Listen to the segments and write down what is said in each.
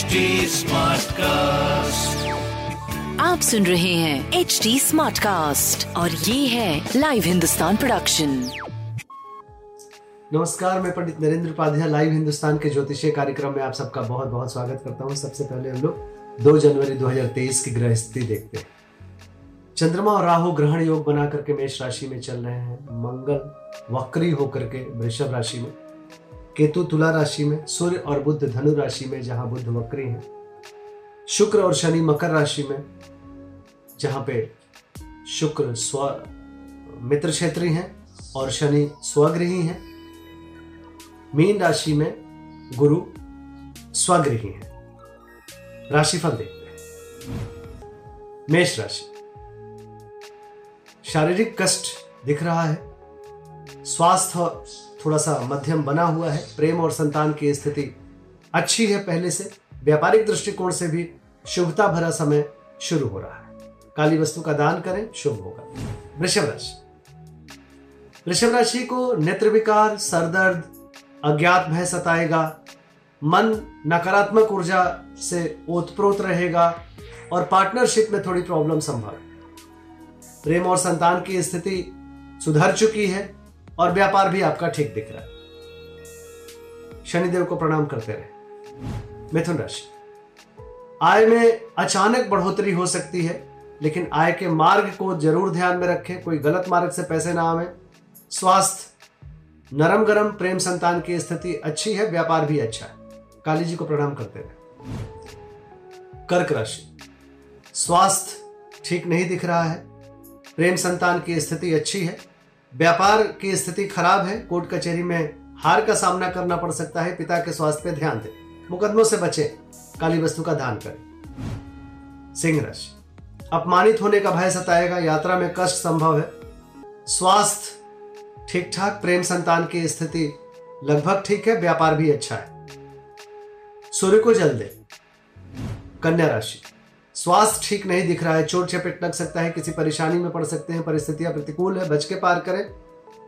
HD Smartcast. आप सुन रहे हैं एच डी स्मार्ट कास्ट और ये है लाइव हिंदुस्तान प्रोडक्शन नमस्कार मैं पंडित नरेंद्र उपाध्याय लाइव हिंदुस्तान के ज्योतिषीय कार्यक्रम में आप सबका बहुत बहुत स्वागत करता हूँ। सबसे पहले हम लोग 2 जनवरी 2023 की ग्रह स्थिति देखते हैं। चंद्रमा और राहु ग्रहण योग बना करके मेष राशि में चल रहे हैं। मंगल वक्री होकर के वृषभ राशि में। केतु तुला राशि में, सूर्य और बुद्ध धनु राशि में जहाँ बुद्ध वक्री हैं। शुक्र और शनि मकर राशि में, जहाँ पे शुक्र स्व मित्र क्षेत्री हैं और शनि स्वगृही हैं। मीन राशि में गुरु स्वगृही हैं। राशिफल देखते हैं। मेष राशि। शारीरिक कष्ट दिख रहा है। स्वास्थ्य थोड़ा सा मध्यम बना हुआ है। प्रेम और संतान की स्थिति अच्छी है पहले से। व्यापारिक दृष्टिकोण से भी शुभता भरा समय शुरू हो रहा है। काली वस्तु का दान करें, शुभ होगा। वृषभ राशि। वृषभ राशि को नेत्र विकार, सरदर्द, अज्ञात भय सताएगा। मन नकारात्मक ऊर्जा से ओतप्रोत रहेगा और पार्टनरशिप में थोड़ी प्रॉब्लम संभव प्रेम और संतान की स्थिति सुधर चुकी है। और व्यापार भी आपका ठीक दिख रहा है। शनिदेव को प्रणाम करते रहे। मिथुन राशि। आय में अचानक बढ़ोतरी हो सकती है, लेकिन आय के मार्ग को ज़रूर ध्यान में रखें, कोई गलत मार्ग से पैसे ना आवे। स्वास्थ्य। नरम गरम प्रेम संतान की स्थिति अच्छी है, व्यापार भी अच्छा है। काली जी को प्रणाम करते रहे। कर्क राशि। स्वास्थ्य ठीक नहीं दिख रहा है प्रेम संतान की स्थिति अच्छी है व्यापार की स्थिति खराब है, कोर्ट कचहरी में हार का सामना करना पड़ सकता है, पिता के स्वास्थ्य पे ध्यान दें। मुकदमों से बचे, काली वस्तु का दान करें। सिंह राशि अपमानित होने का भय सताएगा, यात्रा में कष्ट संभव है। स्वास्थ्य ठीक ठाक प्रेम संतान की स्थिति लगभग ठीक है, व्यापार भी अच्छा है। सूर्य को जल दे। कन्या राशि स्वास्थ्य ठीक नहीं दिख रहा है, चोट चपेट लग सकता है, किसी परेशानी में पड़ सकते हैं, परिस्थितियाँ प्रतिकूल है, बच के पार करें।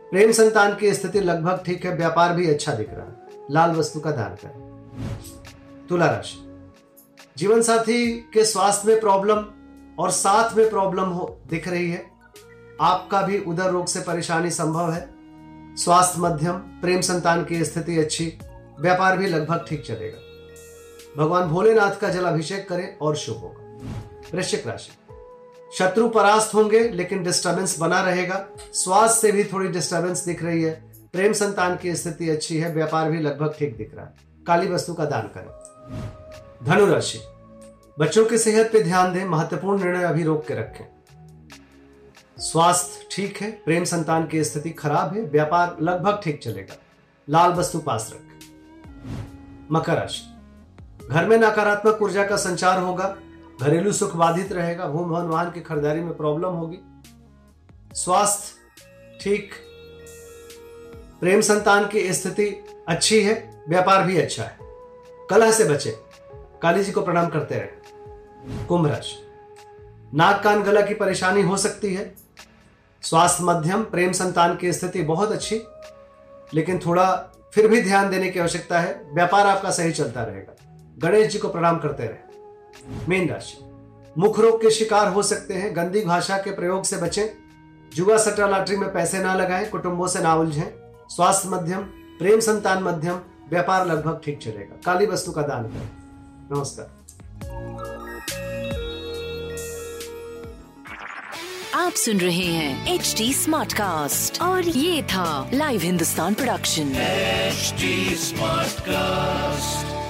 प्रेम संतान की स्थिति लगभग ठीक है, व्यापार भी अच्छा दिख रहा है। लाल वस्तु का दान करें। तुला राशि। जीवन साथी के स्वास्थ्य में प्रॉब्लम और साथ में प्रॉब्लम हो, दिख रही है। आपका भी उदर रोग से परेशानी संभव है। स्वास्थ्य मध्यम, प्रेम संतान की स्थिति अच्छी, व्यापार भी लगभग ठीक चलेगा। भगवान भोलेनाथ का जलाभिषेक करें और शुभ होगा। वृश्चिक राशि। शत्रु परास्त होंगे, लेकिन डिस्टरबेंस बना रहेगा। स्वास्थ्य से भी थोड़ी डिस्टरबेंस दिख रही है। प्रेम संतान की स्थिति अच्छी है, व्यापार भी लगभग ठीक दिख रहा है। काली वस्तु का दान करें। धनु राशि। बच्चों की सेहत पे ध्यान दें, महत्वपूर्ण निर्णय अभी रोक के रखें। स्वास्थ्य ठीक है, प्रेम संतान की स्थिति खराब है, व्यापार लगभग ठीक चलेगा। लाल वस्तु पास रखें। मकर राशि। घर में नकारात्मक ऊर्जा का संचार होगा घरेलू सुख बाधित रहेगा भूम भवन वाहन की खरीदारी में प्रॉब्लम होगी। स्वास्थ्य, ठीक। प्रेम संतान की स्थिति अच्छी है, व्यापार भी अच्छा है। कलह से बचे, काली जी को प्रणाम करते रहे। कुंभ राशि। नाक कान गला की परेशानी हो सकती है। स्वास्थ्य मध्यम, प्रेम संतान की स्थिति बहुत अच्छी, लेकिन थोड़ा फिर भी ध्यान देने की आवश्यकता है। व्यापार आपका सही चलता रहेगा। गणेश जी को प्रणाम करते रहे। मीन राशि। मुख रोग के शिकार हो सकते हैं। गंदी भाषा के प्रयोग से बचें। जुआ सट्टा लॉटरी में पैसे ना लगाएँ। कुटुंबों से ना उलझें। स्वास्थ्य मध्यम प्रेम संतान मध्यम व्यापार लगभग ठीक चलेगा। काली वस्तु का दान करें। नमस्कार। आप सुन रहे हैं एच डी स्मार्ट कास्ट और ये था live Hindustan production HD Smartcast.